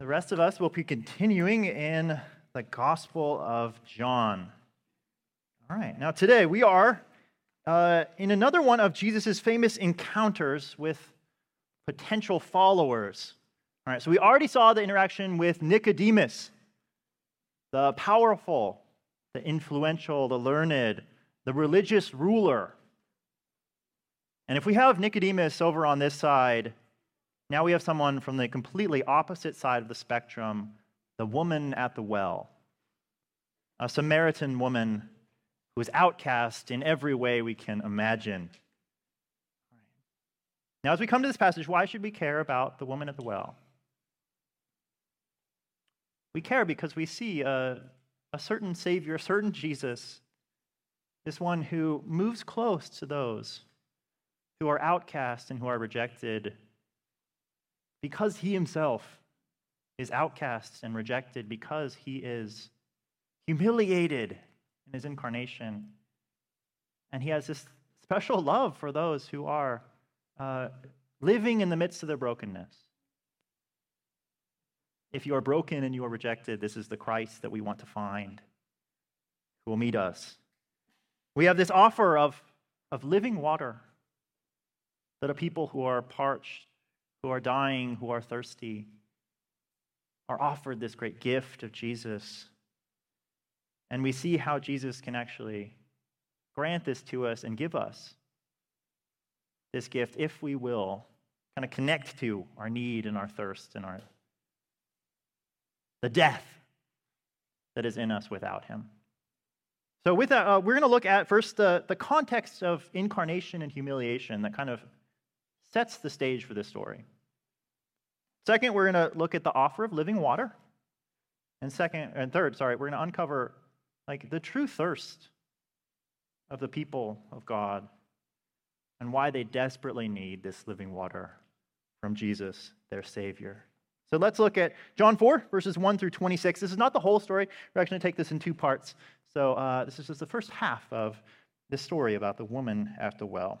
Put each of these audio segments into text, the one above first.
The rest of us will be continuing in the Gospel of John. All right, now today we are uh, in another one of Jesus' famous encounters with potential followers. All right, so we already saw the interaction with Nicodemus, the powerful, the influential, the learned, the religious ruler. And if we have Nicodemus over on this side, now we have someone from the completely opposite side of the spectrum, the woman at the well, a Samaritan woman who is outcast in every way we can imagine. Now, as we come to this passage, why should we care about the woman at the well? We care because we see a, a certain Savior, a certain Jesus, this one who moves close to those who are outcast and who are rejected because he himself is outcast and rejected, because he is humiliated in his incarnation. And he has this special love for those who are uh, living in the midst of their brokenness. If you are broken and you are rejected, this is the Christ that we want to find who will meet us. We have this offer of, of living water that a people who are parched who are dying, who are thirsty, are offered this great gift of Jesus. And we see how Jesus can actually grant this to us and give us this gift if we will kind of connect to our need and our thirst and our the death that is in us without him. So, with that, uh, we're going to look at first the, the context of incarnation and humiliation that kind of sets the stage for this story. Second, we're going to look at the offer of living water. And second and third, sorry, we're going to uncover like the true thirst of the people of God and why they desperately need this living water from Jesus, their Savior. So let's look at John 4, verses 1 through 26. This is not the whole story. We're actually going to take this in two parts. So uh, this is just the first half of this story about the woman at the well.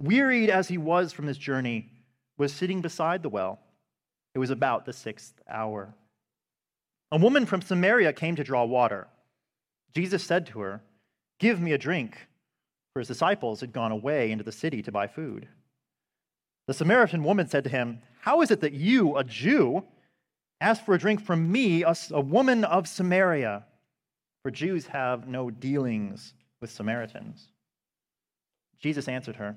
wearied as he was from his journey, was sitting beside the well. It was about the sixth hour. A woman from Samaria came to draw water. Jesus said to her, Give me a drink, for his disciples had gone away into the city to buy food. The Samaritan woman said to him, How is it that you, a Jew, ask for a drink from me, a, a woman of Samaria? For Jews have no dealings with Samaritans. Jesus answered her,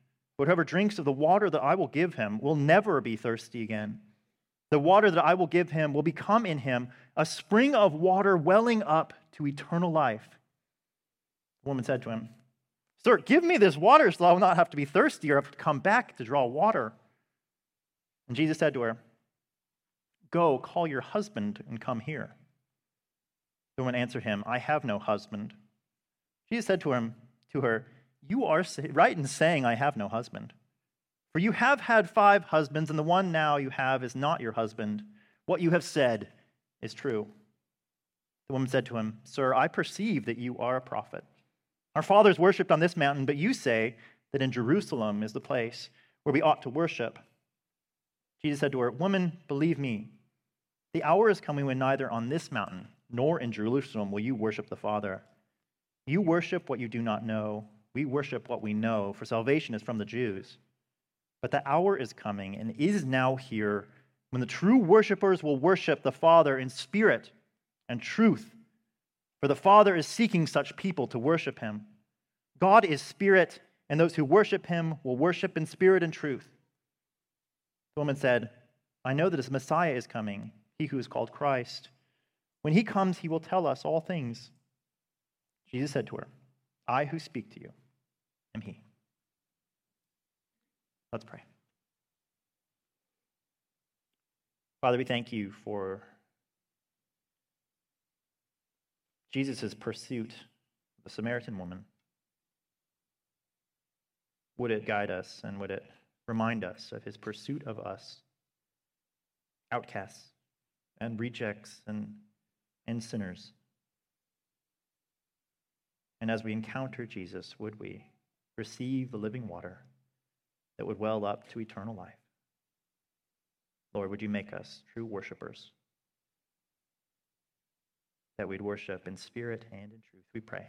Whoever drinks of the water that I will give him will never be thirsty again. The water that I will give him will become in him a spring of water welling up to eternal life. The woman said to him, Sir, give me this water so I will not have to be thirsty or have to come back to draw water. And Jesus said to her, Go, call your husband and come here. The woman answered him, I have no husband. Jesus said to him, to her, you are right in saying, I have no husband. For you have had five husbands, and the one now you have is not your husband. What you have said is true. The woman said to him, Sir, I perceive that you are a prophet. Our fathers worshipped on this mountain, but you say that in Jerusalem is the place where we ought to worship. Jesus said to her, Woman, believe me, the hour is coming when neither on this mountain nor in Jerusalem will you worship the Father. You worship what you do not know we worship what we know, for salvation is from the Jews. But the hour is coming and is now here when the true worshipers will worship the Father in spirit and truth. For the Father is seeking such people to worship him. God is spirit, and those who worship him will worship in spirit and truth. The woman said, I know that his Messiah is coming, he who is called Christ. When he comes, he will tell us all things. Jesus said to her, I who speak to you am he. Let's pray. Father, we thank you for Jesus' pursuit of the Samaritan woman. Would it guide us and would it remind us of his pursuit of us, outcasts and rejects and, and sinners? And as we encounter Jesus, would we receive the living water that would well up to eternal life? Lord, would you make us true worshipers? That we'd worship in spirit and in truth, we pray.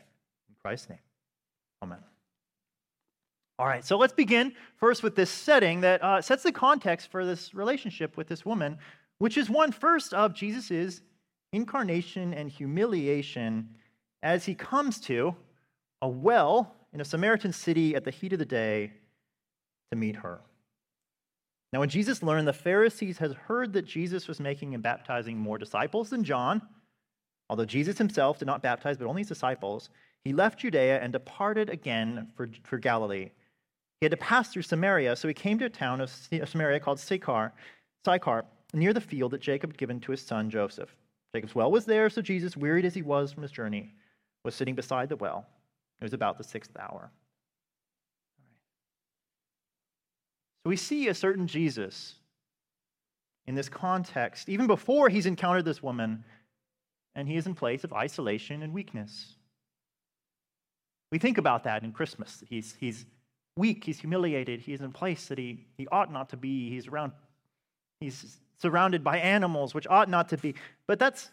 In Christ's name, amen. All right, so let's begin first with this setting that uh, sets the context for this relationship with this woman, which is one first of Jesus' incarnation and humiliation as he comes to a well in a Samaritan city at the heat of the day to meet her. Now, when Jesus learned the Pharisees had heard that Jesus was making and baptizing more disciples than John, although Jesus himself did not baptize but only his disciples, he left Judea and departed again for, for Galilee. He had to pass through Samaria, so he came to a town of Samaria called Sychar, Sychar, near the field that Jacob had given to his son Joseph. Jacob's well was there, so Jesus, wearied as he was from his journey, was sitting beside the well. It was about the sixth hour. So we see a certain Jesus in this context, even before he's encountered this woman, and he is in place of isolation and weakness. We think about that in Christmas. He's, he's weak, he's humiliated, he's in a place that he, he ought not to be, he's around, he's surrounded by animals, which ought not to be. But that's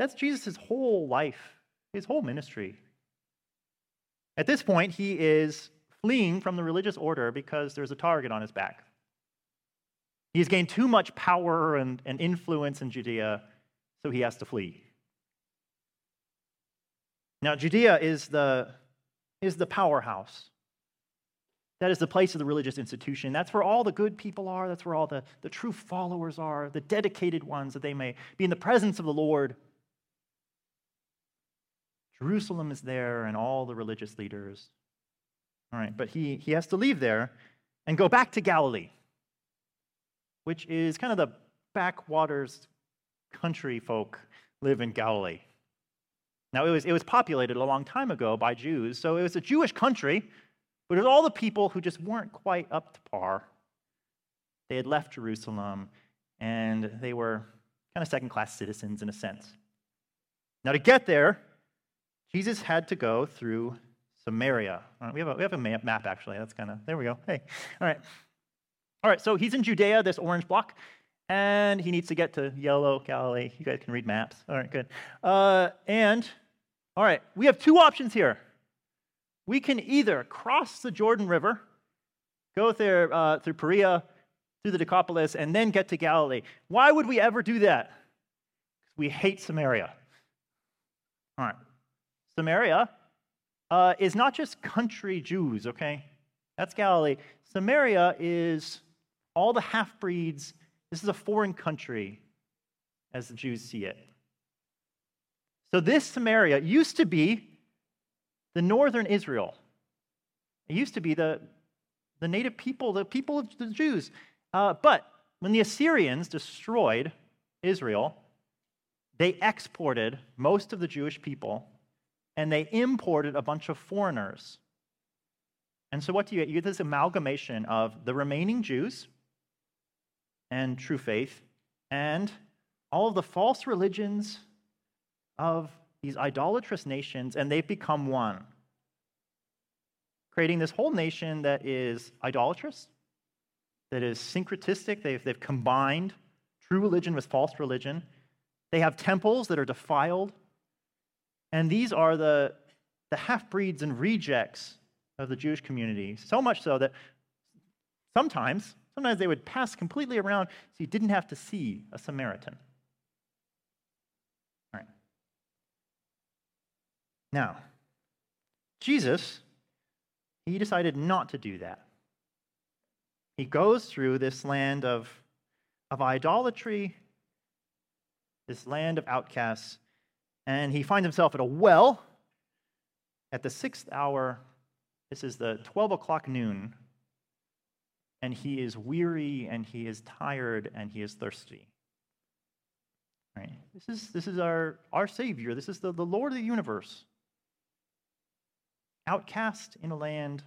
that's Jesus' whole life, his whole ministry. At this point, he is fleeing from the religious order because there's a target on his back. He's gained too much power and, and influence in Judea, so he has to flee. Now, Judea is the, is the powerhouse. That is the place of the religious institution. That's where all the good people are. That's where all the, the true followers are, the dedicated ones, that they may be in the presence of the Lord. Jerusalem is there, and all the religious leaders. All right, but he, he has to leave there and go back to Galilee, which is kind of the backwaters country folk live in Galilee. Now, it was, it was populated a long time ago by Jews, so it was a Jewish country, but it was all the people who just weren't quite up to par. They had left Jerusalem, and they were kind of second class citizens in a sense. Now, to get there, Jesus had to go through Samaria. We, have a, we have a map, actually. That's kind of, there we go. Hey, all right. All right, so he's in Judea, this orange block, and he needs to get to yellow Galilee. You guys can read maps. All right, good. Uh, and, all right, we have two options here. We can either cross the Jordan River, go there uh, through Perea, through the Decapolis, and then get to Galilee. Why would we ever do that? We hate Samaria. All right. Samaria uh, is not just country Jews, okay? That's Galilee. Samaria is all the half breeds. This is a foreign country as the Jews see it. So, this Samaria used to be the northern Israel. It used to be the, the native people, the people of the Jews. Uh, but when the Assyrians destroyed Israel, they exported most of the Jewish people and they imported a bunch of foreigners. And so, what do you get? You get this amalgamation of the remaining Jews and true faith and all of the false religions of these idolatrous nations, and they've become one, creating this whole nation that is idolatrous, that is syncretistic. They've, they've combined true religion with false religion. They have temples that are defiled. And these are the, the half breeds and rejects of the Jewish community. So much so that sometimes, Sometimes they would pass completely around so you didn't have to see a Samaritan. All right. Now, Jesus, he decided not to do that. He goes through this land of, of idolatry, this land of outcasts, and he finds himself at a well at the sixth hour. This is the 12 o'clock noon and he is weary and he is tired and he is thirsty. Right? This is, this is our, our Savior. This is the, the Lord of the universe. Outcast in a land,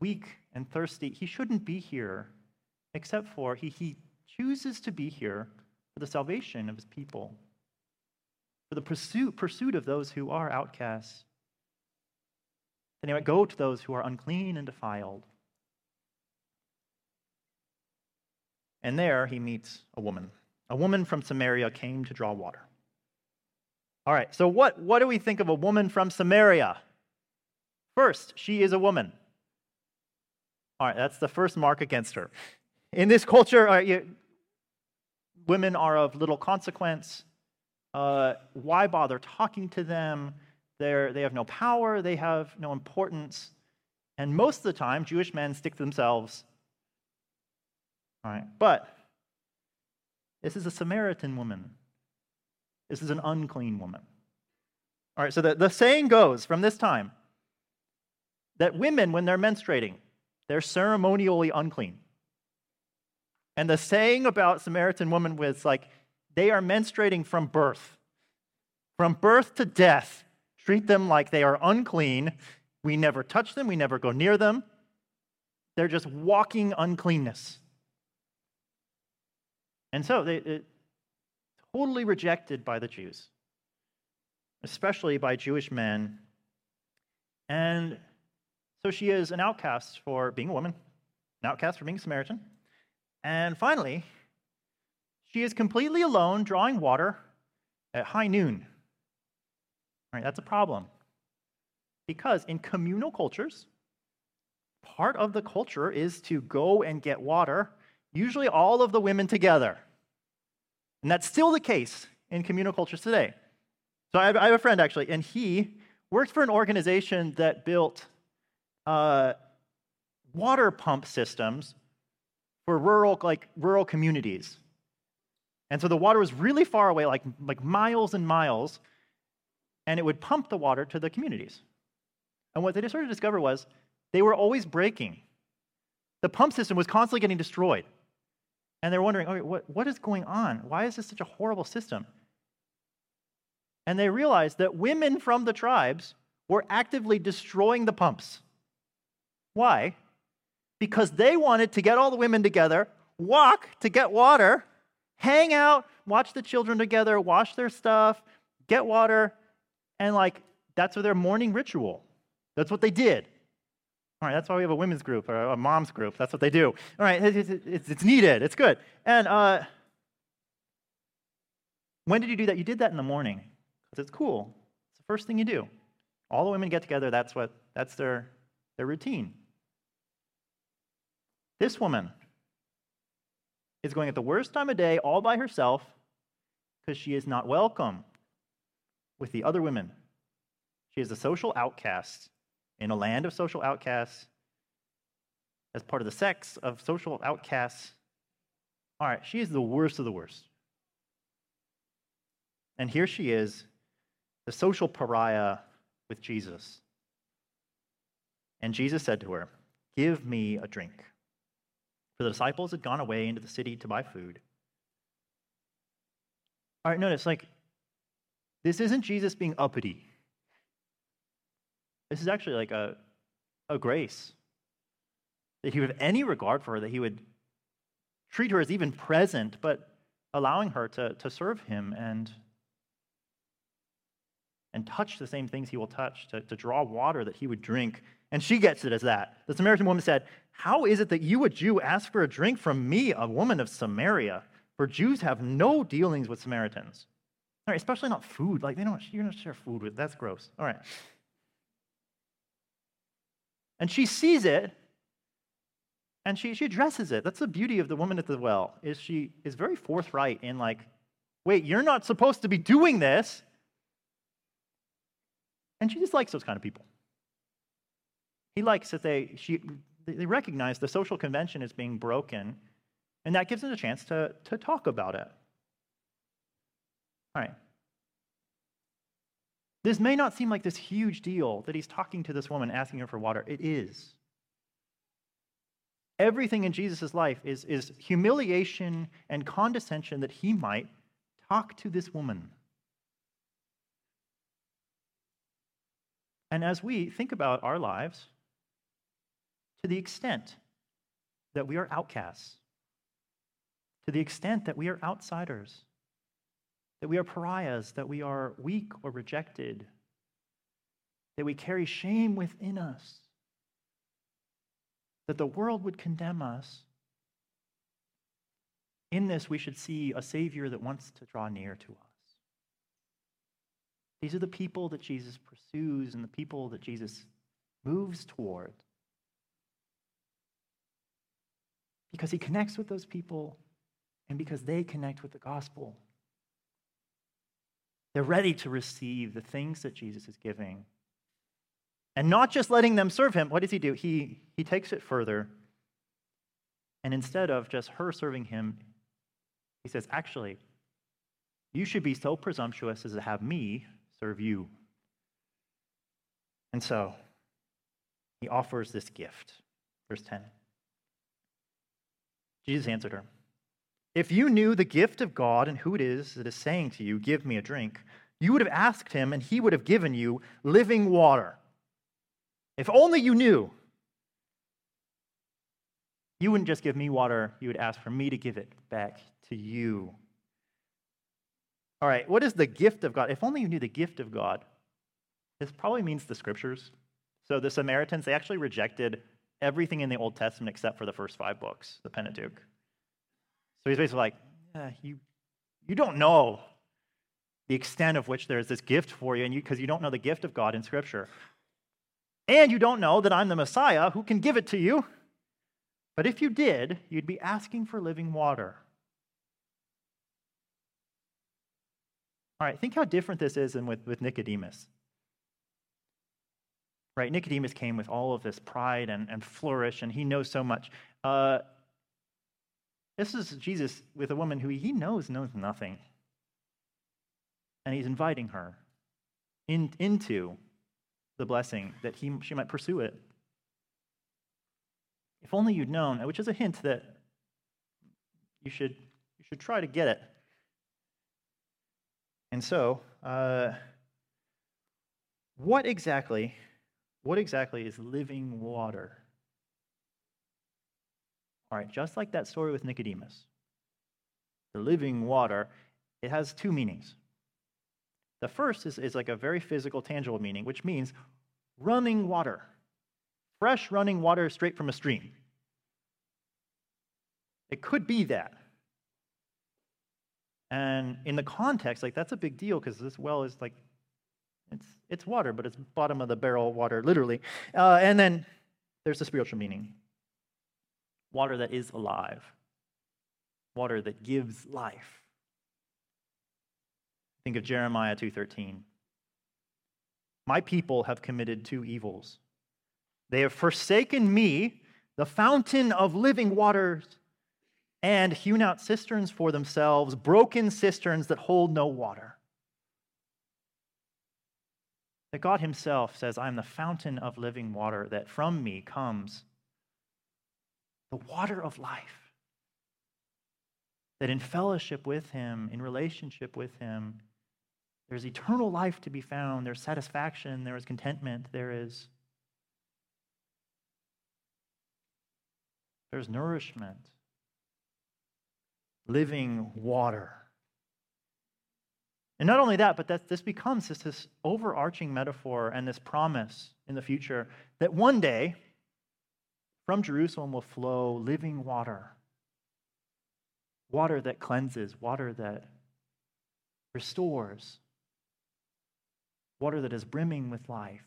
weak and thirsty. He shouldn't be here, except for he, he chooses to be here for the salvation of his people, for the pursuit, pursuit of those who are outcasts. Then he might go to those who are unclean and defiled And there he meets a woman. A woman from Samaria came to draw water. All right, so what, what do we think of a woman from Samaria? First, she is a woman. All right, that's the first mark against her. In this culture, uh, you, women are of little consequence. Uh, why bother talking to them? They're, they have no power, they have no importance. And most of the time, Jewish men stick to themselves all right. But this is a Samaritan woman. This is an unclean woman. All right, so the, the saying goes from this time that women, when they're menstruating, they're ceremonially unclean. And the saying about Samaritan woman was like, they are menstruating from birth. From birth to death, treat them like they are unclean. We never touch them, we never go near them. They're just walking uncleanness. And so they, it, totally rejected by the Jews, especially by Jewish men. And so she is an outcast for being a woman, an outcast for being a Samaritan. And finally, she is completely alone drawing water at high noon. All right, that's a problem. Because in communal cultures, part of the culture is to go and get water usually all of the women together. And that's still the case in communal cultures today. So I have, I have a friend actually, and he worked for an organization that built uh, water pump systems for rural, like rural communities. And so the water was really far away, like, like miles and miles, and it would pump the water to the communities. And what they started to discover was they were always breaking. The pump system was constantly getting destroyed. And they're wondering, okay, what, what is going on? Why is this such a horrible system? And they realized that women from the tribes were actively destroying the pumps. Why? Because they wanted to get all the women together, walk to get water, hang out, watch the children together, wash their stuff, get water, and like that's their morning ritual. That's what they did. All right, that's why we have a women's group or a mom's group. That's what they do. All right, it's, it's, it's needed. It's good. And uh, when did you do that? You did that in the morning because it's cool. It's the first thing you do. All the women get together. That's what. That's their their routine. This woman is going at the worst time of day all by herself because she is not welcome with the other women. She is a social outcast in a land of social outcasts, as part of the sex of social outcasts. All right, she is the worst of the worst. And here she is, the social pariah with Jesus. And Jesus said to her, Give me a drink. For the disciples had gone away into the city to buy food. All right, notice, like, this isn't Jesus being uppity. This is actually like a, a grace that he would have any regard for her, that he would treat her as even present, but allowing her to, to serve him and, and touch the same things he will touch, to, to draw water that he would drink. And she gets it as that. The Samaritan woman said, How is it that you, a Jew, ask for a drink from me, a woman of Samaria? For Jews have no dealings with Samaritans. All right, especially not food. Like, they don't, you're not share food with, that's gross. All right. And she sees it, And she, she addresses it. That's the beauty of the woman at the well, is she is very forthright in like, wait, you're not supposed to be doing this. And she just likes those kind of people. He likes that they, she, they recognize the social convention is being broken, and that gives us a chance to, to talk about it. All right. This may not seem like this huge deal that he's talking to this woman, asking her for water. It is. Everything in Jesus' life is, is humiliation and condescension that he might talk to this woman. And as we think about our lives, to the extent that we are outcasts, to the extent that we are outsiders, that we are pariahs, that we are weak or rejected, that we carry shame within us, that the world would condemn us. In this, we should see a Savior that wants to draw near to us. These are the people that Jesus pursues and the people that Jesus moves toward. Because he connects with those people and because they connect with the gospel. They're ready to receive the things that Jesus is giving. And not just letting them serve him, what does he do? He, he takes it further. And instead of just her serving him, he says, actually, you should be so presumptuous as to have me serve you. And so he offers this gift. Verse 10. Jesus answered her, If you knew the gift of God and who it is that is saying to you, Give me a drink, you would have asked him, and he would have given you living water. If only you knew. You wouldn't just give me water, you would ask for me to give it back to you. All right, what is the gift of God? If only you knew the gift of God. This probably means the scriptures. So the Samaritans, they actually rejected everything in the Old Testament except for the first five books, the Pentateuch. So he's basically like, you, you don't know the extent of which there's this gift for you, and you because you, you don't know the gift of God in Scripture. And you don't know that I'm the Messiah who can give it to you. But if you did, you'd be asking for living water. All right, think how different this is than with, with Nicodemus. Right? Nicodemus came with all of this pride and, and flourish, and he knows so much. Uh, this is Jesus with a woman who he knows knows nothing. And he's inviting her in, into the blessing that he, she might pursue it. If only you'd known, which is a hint that you should, you should try to get it. And so, uh, what exactly what exactly is living water? All right, just like that story with Nicodemus, the living water, it has two meanings. The first is, is like a very physical, tangible meaning, which means running water, fresh running water straight from a stream. It could be that. And in the context, like that's a big deal because this well is like it's, it's water, but it's bottom of the barrel water, literally. Uh, and then there's the spiritual meaning water that is alive, water that gives life. Think of Jeremiah 2:13. My people have committed two evils. They have forsaken me, the fountain of living waters, and hewn out cisterns for themselves, broken cisterns that hold no water. That God Himself says, I am the fountain of living water, that from me comes the water of life. That in fellowship with Him, in relationship with Him, there's eternal life to be found. There's satisfaction. There is contentment. There is there's nourishment. Living water. And not only that, but that this becomes this, this overarching metaphor and this promise in the future that one day from Jerusalem will flow living water. Water that cleanses, water that restores, water that is brimming with life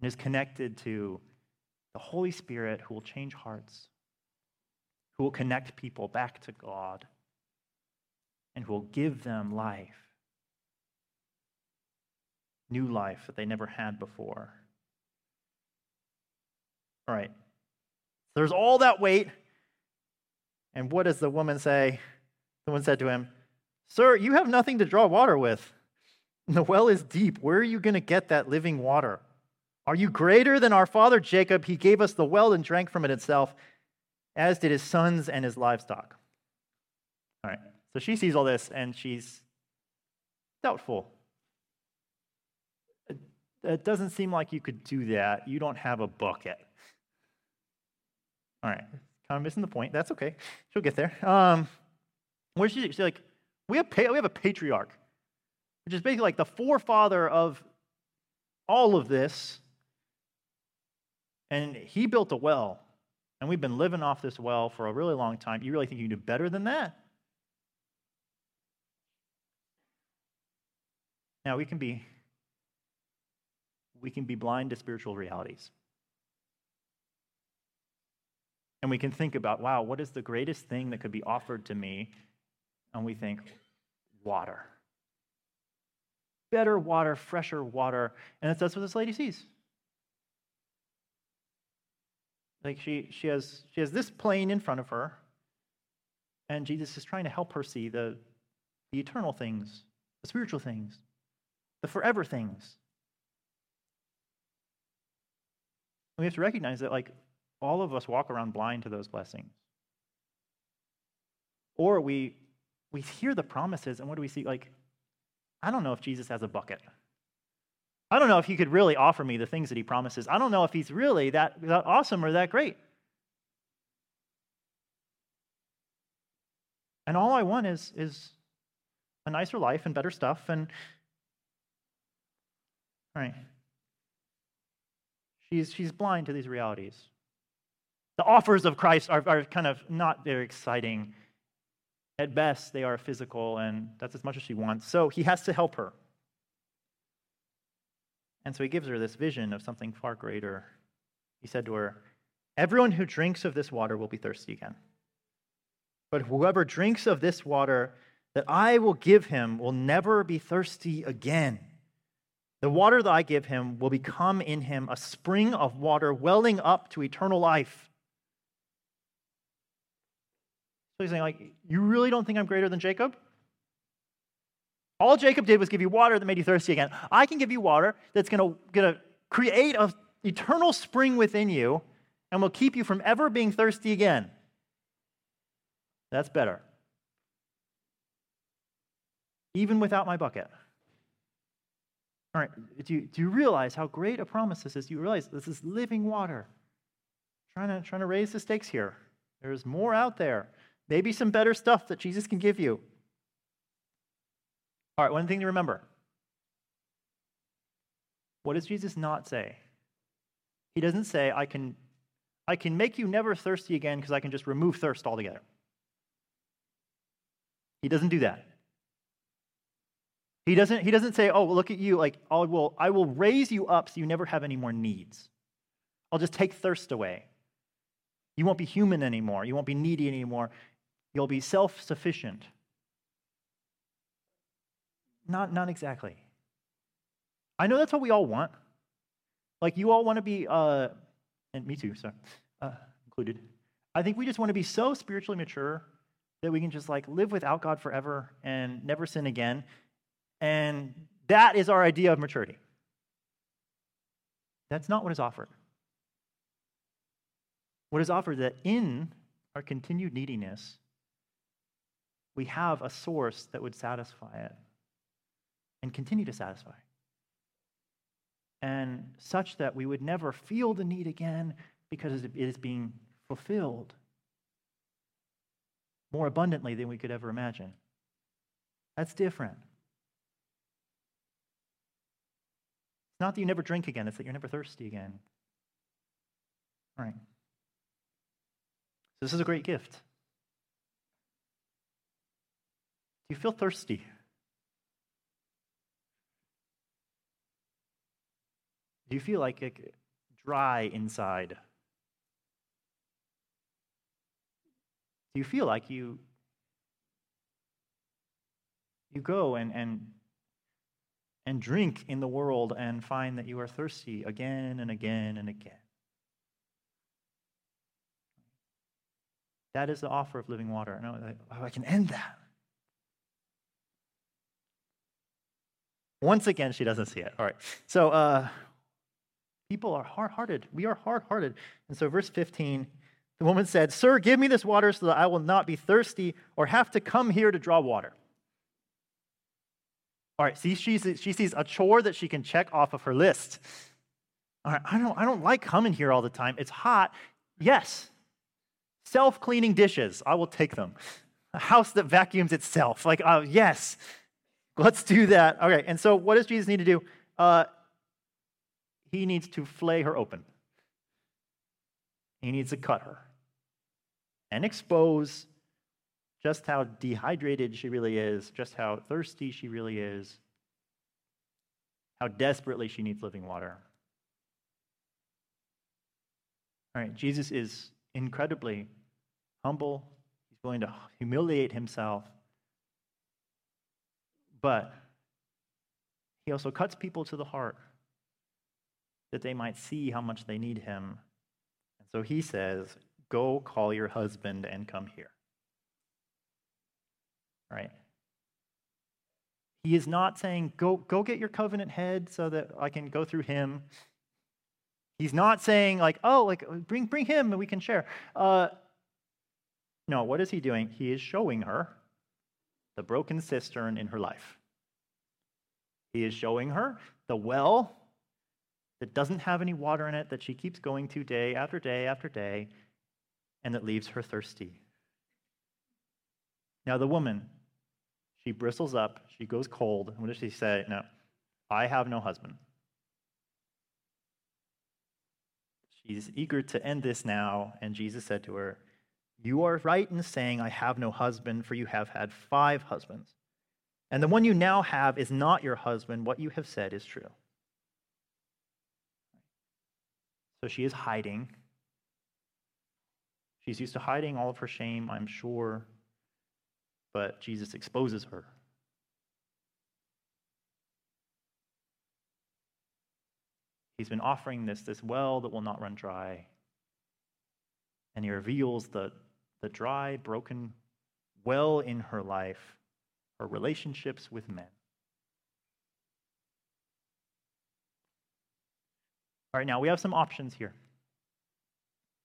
and is connected to the Holy Spirit who will change hearts, who will connect people back to God, and will give them life. New life that they never had before. All right. There's all that weight. And what does the woman say? The woman said to him, Sir, you have nothing to draw water with. The well is deep. Where are you going to get that living water? Are you greater than our father Jacob? He gave us the well and drank from it itself, as did his sons and his livestock. All right. So she sees all this and she's doubtful. It doesn't seem like you could do that. You don't have a bucket. All right. Kind of missing the point. That's okay. She'll get there. Um, where's she? She's like, we have, we have a patriarch, which is basically like the forefather of all of this. And he built a well, and we've been living off this well for a really long time. You really think you can do better than that? Now we can be we can be blind to spiritual realities. And we can think about, wow, what is the greatest thing that could be offered to me? And we think, water. Better water, fresher water. And that's what this lady sees. Like she, she, has, she has this plane in front of her, and Jesus is trying to help her see the, the eternal things, the spiritual things, the forever things. we have to recognize that, like, all of us walk around blind to those blessings. Or we, we hear the promises, and what do we see? Like, I don't know if Jesus has a bucket. I don't know if he could really offer me the things that he promises. I don't know if he's really that, that awesome or that great. And all I want is, is a nicer life and better stuff. And, right. She's, she's blind to these realities. The offers of Christ are, are kind of not very exciting. At best, they are physical, and that's as much as she wants. So he has to help her. And so he gives her this vision of something far greater. He said to her, Everyone who drinks of this water will be thirsty again. But whoever drinks of this water that I will give him will never be thirsty again. The water that I give him will become in him a spring of water welling up to eternal life. So he's saying, like, you really don't think I'm greater than Jacob? All Jacob did was give you water that made you thirsty again. I can give you water that's going to create an eternal spring within you and will keep you from ever being thirsty again. That's better. Even without my bucket. All right, do you, do you realize how great a promise this is? Do you realize this is living water? Trying to, trying to raise the stakes here. There's more out there. Maybe some better stuff that Jesus can give you. All right, one thing to remember. What does Jesus not say? He doesn't say, I can, I can make you never thirsty again because I can just remove thirst altogether. He doesn't do that. He doesn't, he doesn't say, oh, well, look at you, like, I will, I will raise you up so you never have any more needs. I'll just take thirst away. You won't be human anymore. You won't be needy anymore. You'll be self sufficient. Not, not exactly. I know that's what we all want. Like, you all want to be, uh, and me too, sorry, uh, included. I think we just want to be so spiritually mature that we can just like live without God forever and never sin again. And that is our idea of maturity. That's not what is offered. What is offered is that in our continued neediness, we have a source that would satisfy it and continue to satisfy. And such that we would never feel the need again because it is being fulfilled more abundantly than we could ever imagine. That's different. Not that you never drink again, it's that you're never thirsty again. All right. So this is a great gift. Do you feel thirsty? Do you feel like, like dry inside? Do you feel like you you go and, and and drink in the world and find that you are thirsty again and again and again? That is the offer of living water. No, oh, I can end that. Once again, she doesn't see it. All right. So, uh, people are hard hearted. We are hard hearted. And so, verse 15, the woman said, Sir, give me this water so that I will not be thirsty or have to come here to draw water. All right, see, she, she sees a chore that she can check off of her list. All right, I don't, I don't like coming here all the time. It's hot. Yes. Self cleaning dishes, I will take them. A house that vacuums itself. Like, uh, yes, let's do that. Okay, and so what does Jesus need to do? Uh, he needs to flay her open. He needs to cut her and expose just how dehydrated she really is, just how thirsty she really is, how desperately she needs living water. All right, Jesus is incredibly humble. He's willing to humiliate himself. But he also cuts people to the heart that they might see how much they need him. And so he says, Go call your husband and come here. Right? He is not saying, Go, go get your covenant head so that I can go through him. He's not saying, like, oh, like bring bring him and we can share. Uh, no, what is he doing? He is showing her the broken cistern in her life. He is showing her the well that doesn't have any water in it that she keeps going to day after day after day and that leaves her thirsty. Now, the woman, she bristles up, she goes cold. What does she say? No, I have no husband. She's eager to end this now, and Jesus said to her, You are right in saying, I have no husband, for you have had five husbands. And the one you now have is not your husband. What you have said is true. So she is hiding. She's used to hiding all of her shame, I'm sure, but Jesus exposes her. He's been offering this, this well that will not run dry. And he reveals the, the dry, broken well in her life, her relationships with men. All right, now we have some options here.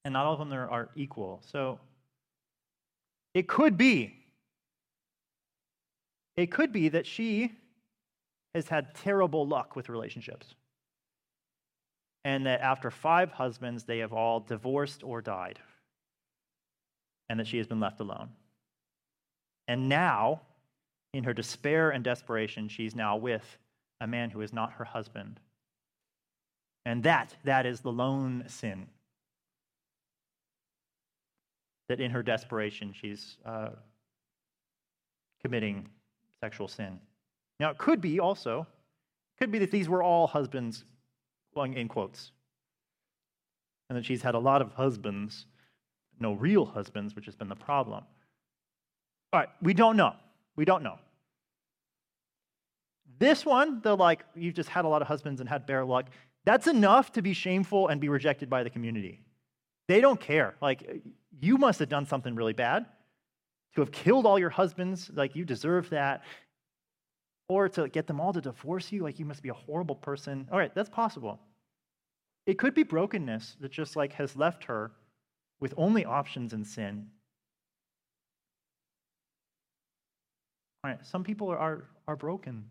And not all of them are, are equal. So it could be, it could be that she has had terrible luck with relationships. And that after five husbands, they have all divorced or died. And that she has been left alone. And now, in her despair and desperation, she's now with a man who is not her husband and that, that is the lone sin. That in her desperation, she's uh, committing sexual sin. Now, it could be also, could be that these were all husbands, in quotes, and that she's had a lot of husbands, no real husbands, which has been the problem. All right, we don't know. We don't know. This one, the like, you've just had a lot of husbands and had bare luck. That's enough to be shameful and be rejected by the community. They don't care. Like, you must have done something really bad to have killed all your husbands. Like, you deserve that. Or to get them all to divorce you. Like, you must be a horrible person. All right, that's possible. It could be brokenness that just like has left her with only options in sin. All right, some people are, are, are broken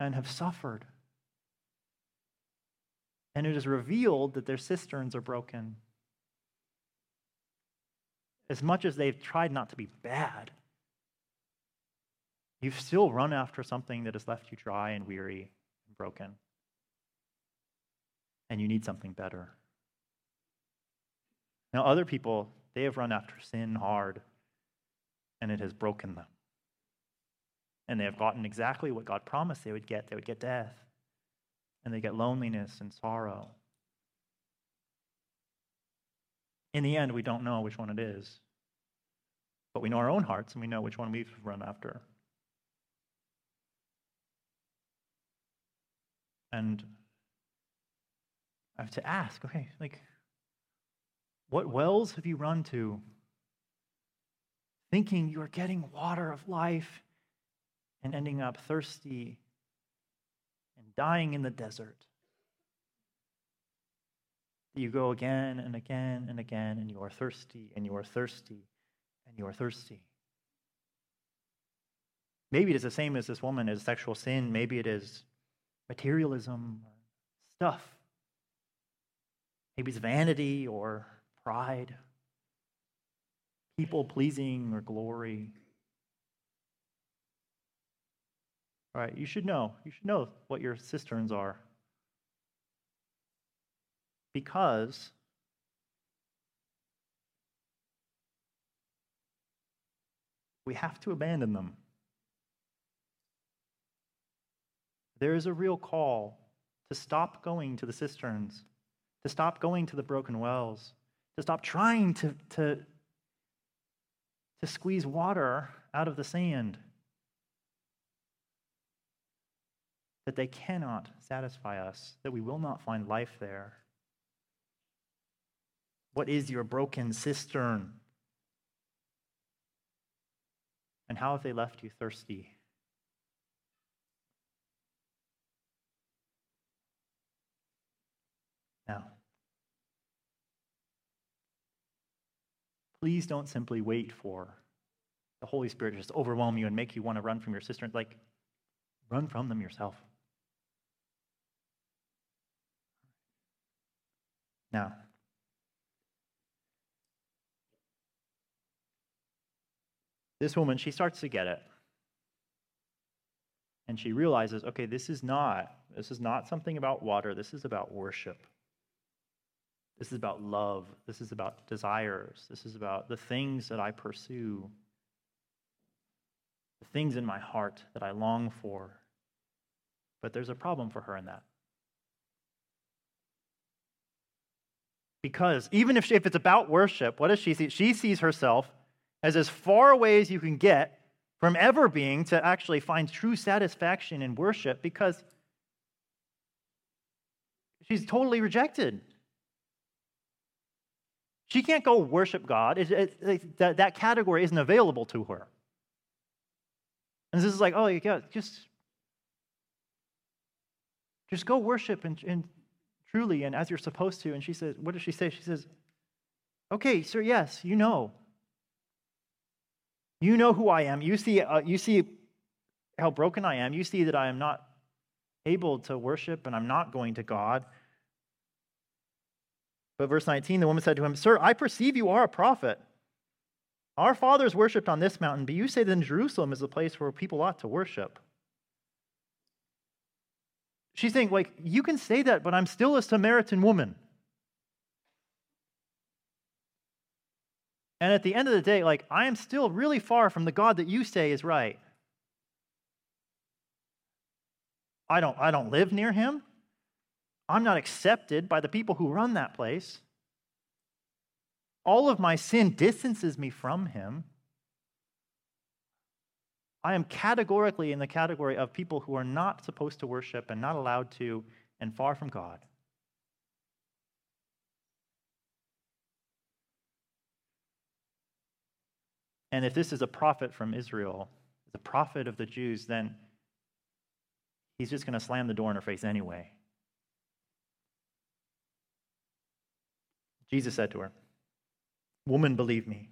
and have suffered and it is revealed that their cisterns are broken. As much as they've tried not to be bad, you've still run after something that has left you dry and weary and broken. And you need something better. Now, other people, they have run after sin hard, and it has broken them. And they have gotten exactly what God promised they would get they would get death and they get loneliness and sorrow. In the end, we don't know which one it is. But we know our own hearts and we know which one we've run after. And I have to ask, okay, like, what wells have you run to? Thinking you are getting water of life and ending up thirsty and dying in the desert. You go again and again and again, and you are thirsty and you are thirsty and you are thirsty. Maybe it is the same as this woman as sexual sin. Maybe it is materialism or stuff. Maybe it's vanity or pride, people pleasing or glory. All right, you should know. You should know what your cisterns are. Because we have to abandon them. There is a real call to stop going to the cisterns, to stop going to the broken wells, to stop trying to, to, to squeeze water out of the sand. That they cannot satisfy us, that we will not find life there. What is your broken cistern? And how have they left you thirsty? Now, please don't simply wait for the Holy Spirit to just overwhelm you and make you want to run from your cistern. Like, run from them yourself. Now, this woman, she starts to get it. And she realizes, okay, this is not this is not something about water. This is about worship. This is about love. This is about desires. This is about the things that I pursue, the things in my heart that I long for. But there's a problem for her in that. Because even if, she, if it's about worship, what does she see? She sees herself as as far away as you can get from ever being to actually find true satisfaction in worship because she's totally rejected. She can't go worship God. It, it, it, that, that category isn't available to her. And this is like, oh, yeah, just, just go worship and, and truly and as you're supposed to. And she says, what does she say? She says, okay, sir, yes, you know. You know who I am. You see, uh, you see how broken I am. You see that I am not able to worship and I'm not going to God. But verse 19, the woman said to him, Sir, I perceive you are a prophet. Our fathers worshipped on this mountain, but you say that Jerusalem is the place where people ought to worship. She's saying, like, you can say that, but I'm still a Samaritan woman. And at the end of the day, like, I am still really far from the God that you say is right. I don't, I don't live near him. I'm not accepted by the people who run that place. All of my sin distances me from him. I am categorically in the category of people who are not supposed to worship and not allowed to and far from God. And if this is a prophet from Israel, the prophet of the Jews, then he's just going to slam the door in her face anyway. Jesus said to her, Woman, believe me.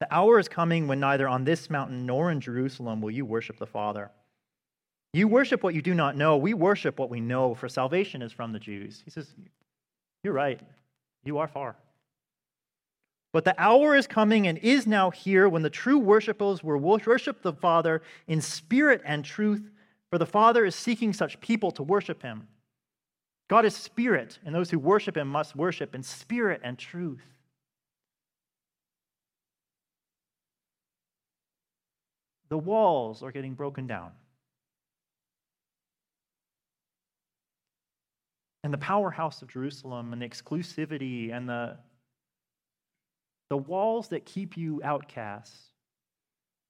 The hour is coming when neither on this mountain nor in Jerusalem will you worship the Father. You worship what you do not know. We worship what we know, for salvation is from the Jews. He says, You're right. You are far. But the hour is coming and is now here when the true worshipers will worship the Father in spirit and truth, for the Father is seeking such people to worship him. God is spirit, and those who worship him must worship in spirit and truth. The walls are getting broken down. And the powerhouse of Jerusalem and the exclusivity and the The walls that keep you outcasts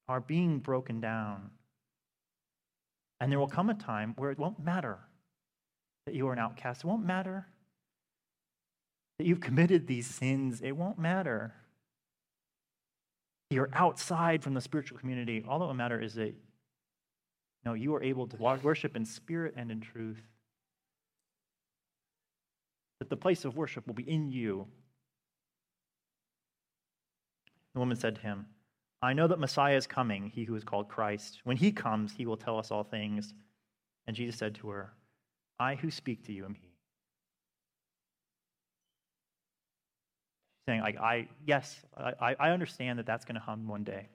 are being broken down. And there will come a time where it won't matter that you are an outcast. It won't matter that you've committed these sins. It won't matter. You're outside from the spiritual community. All that will matter is that no, you are able to worship in spirit and in truth. That the place of worship will be in you. The woman said to him, I know that Messiah is coming, he who is called Christ. When he comes, he will tell us all things. And Jesus said to her, I who speak to you am he. saying, like, I, yes, I, I understand that that's going to come one day.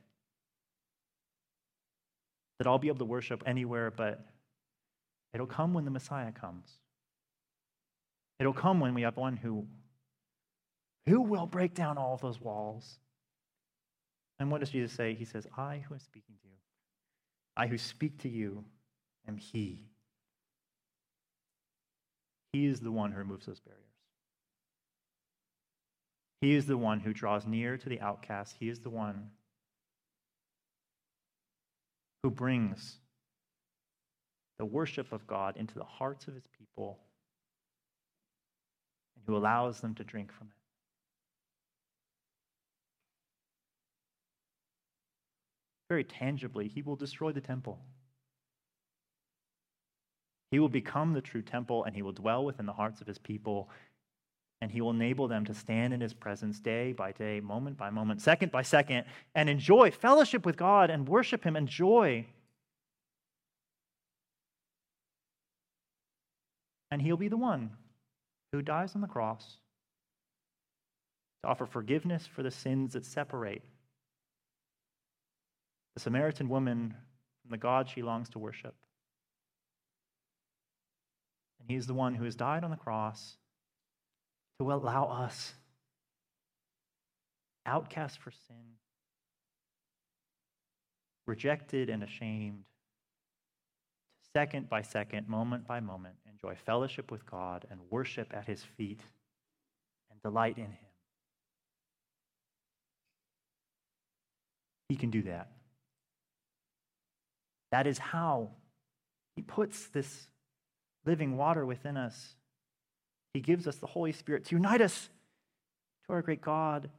That I'll be able to worship anywhere, but it'll come when the Messiah comes. It'll come when we have one who, who will break down all those walls. And what does Jesus say? He says, I who am speaking to you, I who speak to you am He. He is the one who removes those barriers. He is the one who draws near to the outcast. He is the one who brings the worship of God into the hearts of his people and who allows them to drink from it. Very tangibly, he will destroy the temple. He will become the true temple and he will dwell within the hearts of his people and he will enable them to stand in his presence day by day, moment by moment, second by second, and enjoy fellowship with God and worship him and joy. And he'll be the one who dies on the cross to offer forgiveness for the sins that separate Samaritan woman from the God she longs to worship. And he's the one who has died on the cross to allow us, outcast for sin, rejected and ashamed, second by second, moment by moment, enjoy fellowship with God and worship at his feet and delight in him. He can do that. That is how he puts this living water within us he gives us the Holy Spirit to unite us to our great God,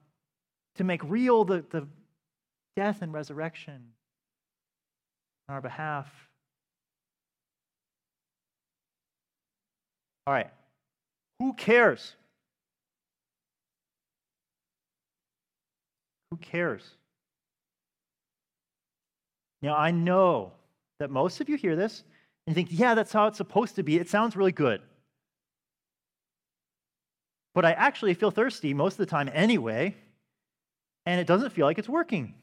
to make real the, the death and resurrection on our behalf. All right. Who cares? Who cares? Now, I know that most of you hear this and think, yeah, that's how it's supposed to be. It sounds really good but I actually feel thirsty most of the time anyway, and it doesn't feel like it's working.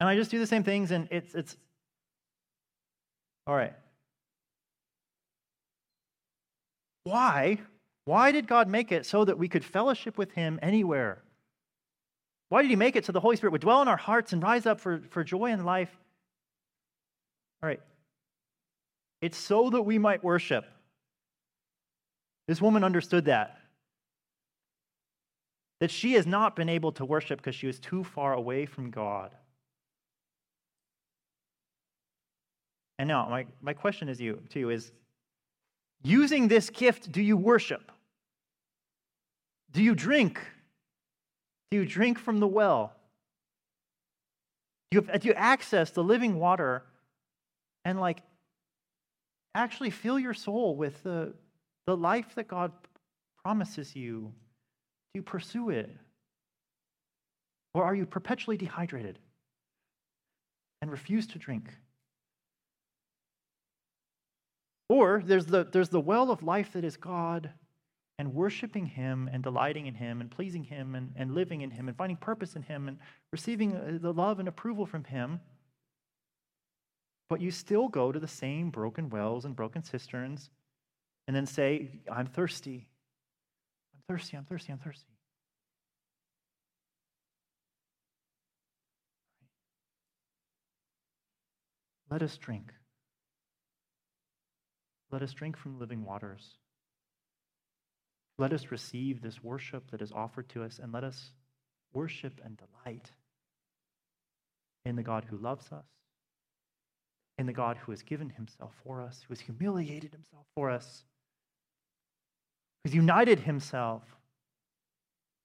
And I just do the same things, and it's, it's all right. Why? Why did God make it so that we could fellowship with Him anywhere? Why did He make it so the Holy Spirit would dwell in our hearts and rise up for, for joy in life? All right. It's so that we might worship. This woman understood that. That she has not been able to worship because she was too far away from God. And now, my, my question is you, to you is using this gift, do you worship? Do you drink? Do you drink from the well? Do you, do you access the living water and like actually fill your soul with the, the life that God promises you, do you pursue it? Or are you perpetually dehydrated and refuse to drink? Or there's the, there's the well of life that is God and worshiping Him and delighting in Him and pleasing Him and, and living in Him and finding purpose in Him and receiving uh, the love and approval from Him. But you still go to the same broken wells and broken cisterns and then say, I'm thirsty. I'm thirsty, I'm thirsty, I'm thirsty. Let us drink. Let us drink from living waters. Let us receive this worship that is offered to us, and let us worship and delight in the God who loves us, in the God who has given himself for us, who has humiliated himself for us, who's united himself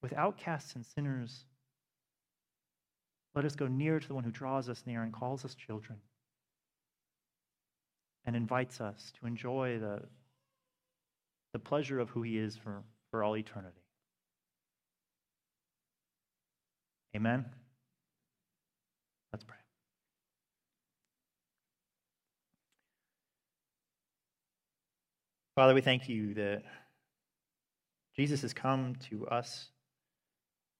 with outcasts and sinners. Let us go near to the one who draws us near and calls us children and invites us to enjoy the, the pleasure of who he is for, for all eternity. Amen. Let's pray. Father, we thank you that Jesus has come to us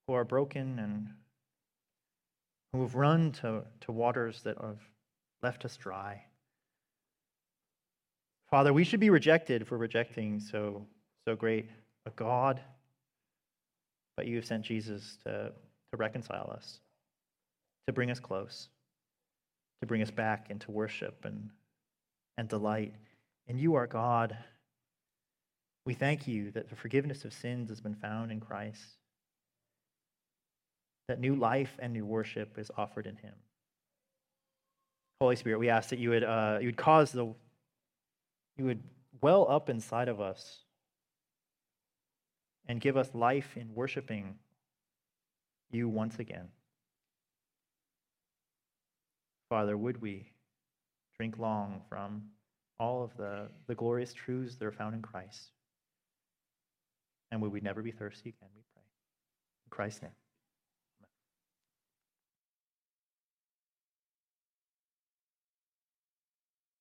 who are broken and who have run to, to waters that have left us dry. Father, we should be rejected for rejecting so, so great a God, but you have sent Jesus to, to reconcile us, to bring us close, to bring us back into worship and, and delight. And you are God. We thank you that the forgiveness of sins has been found in Christ, that new life and new worship is offered in him. Holy Spirit, we ask that you would, uh, you would cause the, you would well up inside of us and give us life in worshiping you once again. Father, would we drink long from all of the, the glorious truths that are found in Christ? And would we never be thirsty again, we pray. In Christ's name.